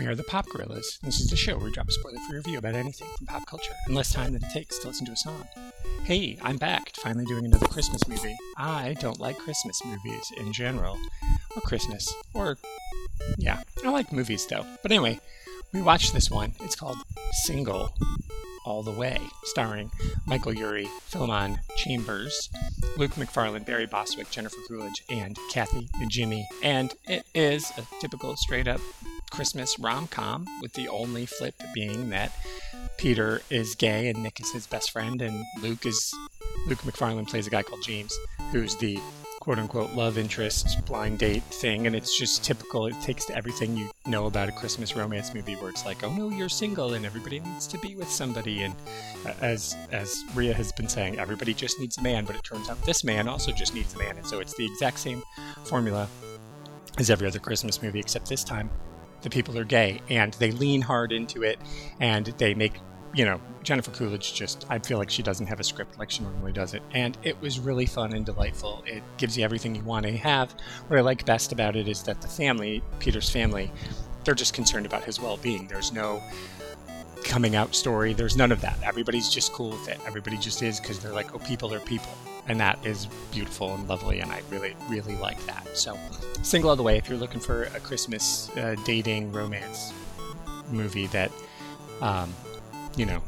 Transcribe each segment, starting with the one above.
We are the Pop Gorillas. This is the show where we drop a spoiler free review about anything from pop culture in less time than it takes to listen to a song. Hey, I'm back, finally doing another Christmas movie. I don't like Christmas movies in general, or Christmas, or. Yeah, I like movies though. But anyway, we watched this one. It's called Single All the Way, starring Michael Urie, Philemon Chambers, Luke Macfarlane, Barry Bostwick, Jennifer Coolidge, and Kathy Najimy. And it is a typical straight up Christmas rom com, with the only flip being that Peter is gay and Nick is his best friend, and Luke is Luke Macfarlane plays a guy called James, who's the quote unquote love interest blind date thing and it's just typical. It takes everything you know about a christmas romance movie where it's like oh no you're single and everybody needs to be with somebody and uh, as as ria has been saying everybody just needs a man but it turns out this man also just needs a man and so it's the exact same formula as every other christmas movie except this time the people are gay and they lean hard into it and they make you know, Jennifer Coolidge just, I feel like she doesn't have a script like she normally does it. And it was really fun and delightful. It gives you everything you want to have. What I like best about it is that the family, Peter's family, they're just concerned about his well being. There's no coming out story. There's none of that. Everybody's just cool with it. Everybody just is because they're like, oh, people are people. And that is beautiful and lovely. And I really, really like that. So, single all the way if you're looking for a Christmas uh, dating romance movie that, um, you know,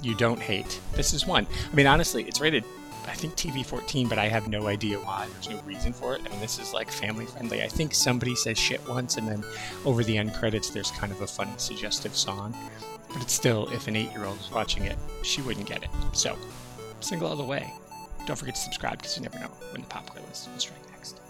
you don't hate. This is one. I mean, honestly, it's rated, I think TV 14, but I have no idea why. There's no reason for it. I mean, this is like family friendly. I think somebody says shit once, and then over the end credits, there's kind of a fun, suggestive song. But it's still, if an eight year old was watching it, she wouldn't get it. So, single all the way. Don't forget to subscribe because you never know when the pop quiz will strike next.